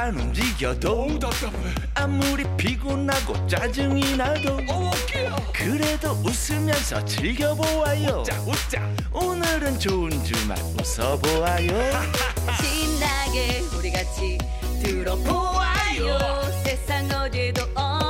안 움직여도 답답해. 아무리 피곤하고 짜증이 나도 어깨야 그래도 웃으면서 즐겨보아요. 웃자 웃자. 오늘은 좋은 주말 웃어보아요. 신나게 우리 같이 들어보아요. 세상 어디도 없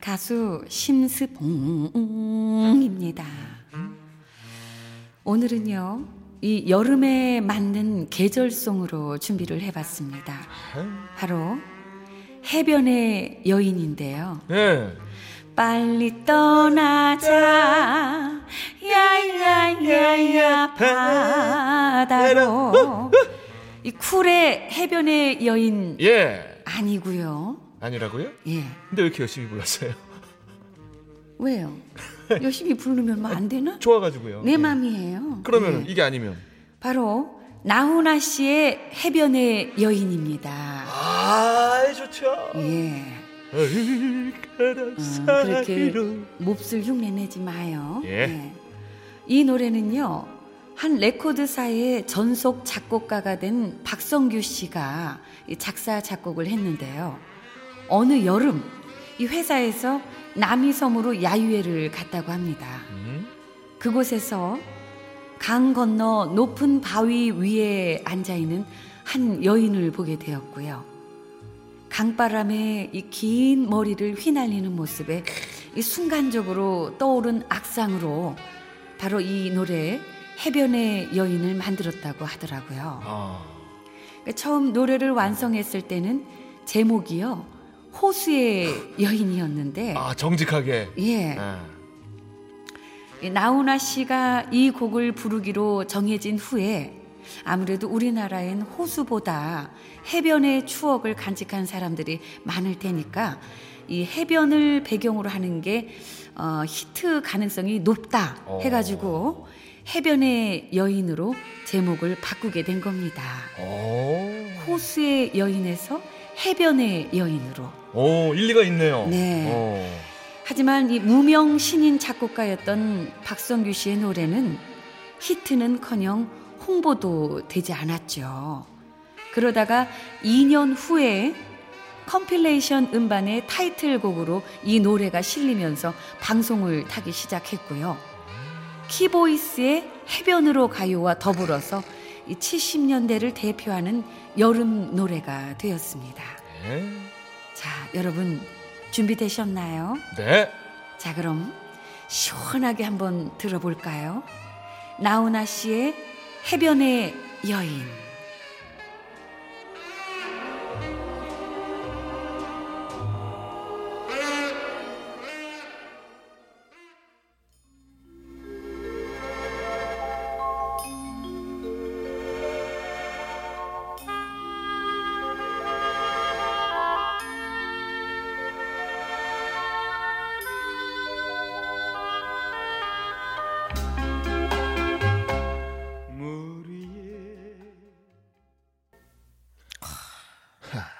가수 심스봉입니다. 오늘은요, 이 여름에 맞는 계절송으로 준비를 해봤습니다. 바로 해변의 여인인데요. 네. 빨리 떠나자, 야야야야 바다로. 이 쿨의 해변의 여인 예. 아니고요. 아니라고요? 예. 근데 왜 이렇게 열심히 불렀어요? 왜요? 열심히 부르면 뭐 안 되나? 좋아가지고요. 내 예. 맘이에요. 그러면 예. 이게 아니면 바로 나훈아 씨의 해변의 여인입니다. 아 좋죠. 예. 어, 그렇게 몹쓸 흉내 내지 마요. 예. 이 노래는요. 한 레코드사의 전속 작곡가가 된 박성규 씨가 이 작사 작곡을 했는데요. 어느 여름 이 회사에서 남이섬으로 야유회를 갔다고 합니다. 음? 그곳에서 강 건너 높은 바위 위에 앉아 있는 한 여인을 보게 되었고요. 강바람에 이 긴 머리를 휘날리는 모습에 이 순간적으로 떠오른 악상으로 바로 이 노래 해변의 여인을 만들었다고 하더라고요. 아. 처음 노래를 완성했을 때는 제목이요 호수의 여인이었는데 아 정직하게. 예 아. 이 나훈아 씨가 이 곡을 부르기로 정해진 후에 아무래도 우리나라엔 호수보다 해변의 추억을 간직한 사람들이 많을 테니까 이 해변을 배경으로 하는 게 어, 히트 가능성이 높다 어. 해가지고 해변의 여인으로 제목을 바꾸게 된 겁니다. 오. 호수의 여인에서 해변의 여인으로. 오 일리가 있네요. 네. 어. 하지만 이 무명 신인 작곡가였던 박성규 씨의 노래는 히트는커녕 홍보도 되지 않았죠. 그러다가 2년 후에 compilation 음반의 타이틀곡으로 이 노래가 실리면서 방송을 타기 시작했고요. 키보이스의 해변으로 가요와 더불어서 이 70년대를 대표하는 여름 노래가 되었습니다. 네. 자, 여러분 준비되셨나요? 네. 자, 그럼 시원하게 한번 들어볼까요? 나훈아 씨의 해변의 여인.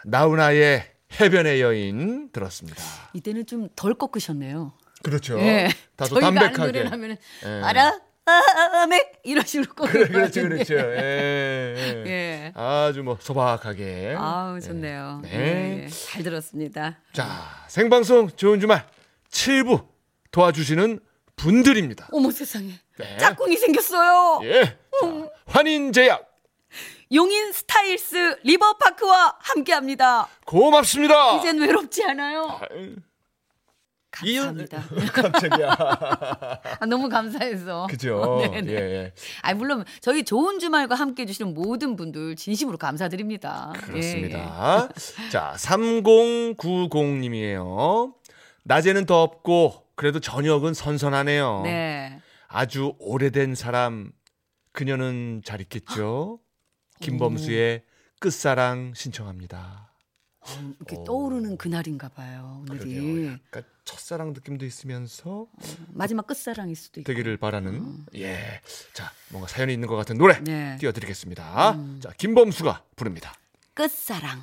나훈아의 해변의 여인 들었습니다. 이때는 좀 덜 꺾으셨네요. 그렇죠. 예. 다소 담백하게. 예. 알아? 아메 이런 식으로 꺾을 그래, 것 그렇죠. 그렇죠. 예, 예. 예. 아주 뭐 소박하게. 아우 좋네요. 네. 예, 예. 잘 들었습니다. 자, 생방송 좋은 주말 7부 도와주시는 분들입니다. 어머 세상에 네. 짝꿍이 생겼어요. 예. 자, 환인제약, 용인 스타일스 리버파크와 함께합니다. 고맙습니다. 이젠 외롭지 않아요. 아유, 감사합니다. 깜짝이야. 아, 너무 감사해서. 그죠? 네네. 예, 예. 아 물론 저희 좋은 주말과 함께 해주시는 모든 분들 진심으로 감사드립니다. 예, 그렇습니다. 자, 3090님이에요. 낮에는 덥고 그래도 저녁은 선선하네요. 예. 네. 아주 오래된 사람 그녀는 잘 있겠죠? 김범수의 끝사랑 신청합니다. 어, 이렇게 어. 떠오르는 그날인가 봐요. 오늘이 그러게요. 약간 첫사랑 느낌도 있으면서 마지막 끝사랑일 수도 있고. 되기를 바라는 예. 자, 뭔가 사연이 있는 것 같은 노래 네. 띄워드리겠습니다. 음. 자, 김범수가 부릅니다. 끝사랑.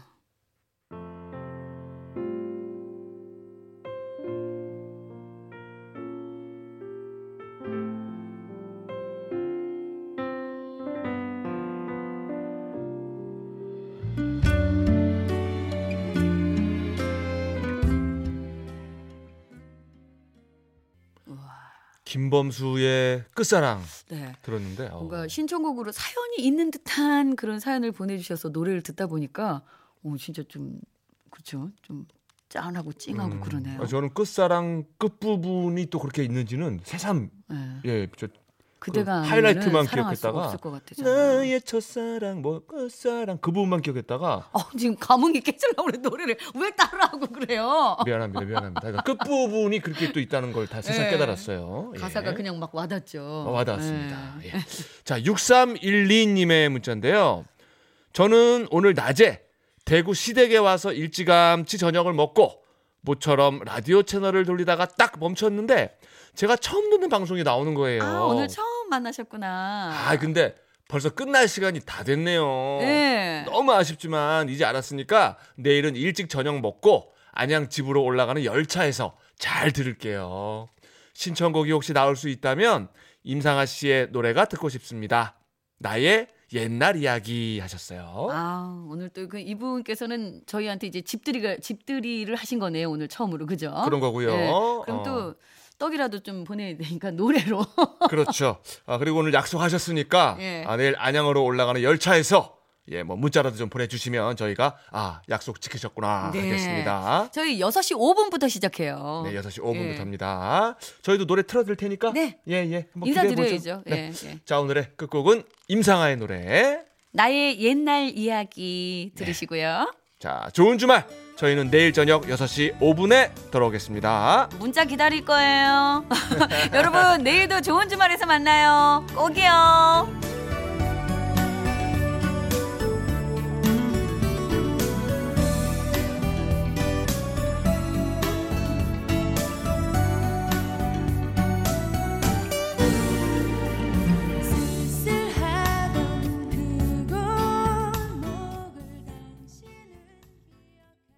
김범수의 끝사랑 네. 들었는데 어, 뭔가 신청곡으로 사연이 있는 듯한 그런 사연을 보내주셔서 노래를 듣다 보니까 어 진짜 좀 그렇죠 좀 짠하고 찡하고 음, 그러네요. 아, 저는 끝사랑 끝 부분이 또 그렇게 있는지는 새삼 네. 예, 저 그대가 그 하이라이트만 기억했다가. 나의 첫사랑 뭐 끝사랑 그 부분만 기억했다가 어, 지금 감흥이 깨질라고 그래 노래를 왜 따라하고 그래요? 미안합니다, 미안합니다. 그러니까 끝 부분이 그렇게 또 있다는 걸 다 세상 네. 깨달았어요. 예. 가사가 그냥 막 와닿죠. 어, 와닿았습니다. 네. 예. 자, 6312님의 문자인데요. 저는 오늘 낮에 대구 시댁에 와서 일찌감치 저녁을 먹고 모처럼 라디오 채널을 돌리다가 딱 멈췄는데 제가 처음 듣는 방송이 나오는 거예요. 아 오늘 처음 만나셨구나. 아, 근데 벌써 끝날 시간이 다 됐네요. 네. 너무 아쉽지만 이제 알았으니까 내일은 일찍 저녁 먹고 안양 집으로 올라가는 열차에서 잘 들을게요. 신청곡이 혹시 나올 수 있다면 임상아 씨의 노래가 듣고 싶습니다. 나의 옛날 이야기 하셨어요. 아 오늘 또 그 이분께서는 저희한테 이제 집들이가 집들이를 하신 거네요 오늘 처음으로 그죠? 그런 거고요. 네. 그럼 어. 또 떡이라도 좀 보내야 되니까 노래로. 그렇죠. 아, 그리고 오늘 약속하셨으니까 예. 아, 내일 안양으로 올라가는 열차에서 예, 뭐 문자라도 좀 보내주시면 저희가 아 약속 지키셨구나 네. 하겠습니다. 저희 6시 5분부터 시작해요. 네, 6시 예. 5분부터입니다. 저희도 노래 틀어드릴 테니까 네. 예, 예. 한번. 인사드려야죠. 네. 예, 예. 자, 오늘의 끝곡은 임상아의 노래. 나의 옛날 이야기 들으시고요. 자, 좋은 주말. 저희는 내일 저녁 6시 5분에 돌아오겠습니다. 문자 기다릴 거예요. 여러분 내일도 좋은 주말에서 만나요. 꼭이요.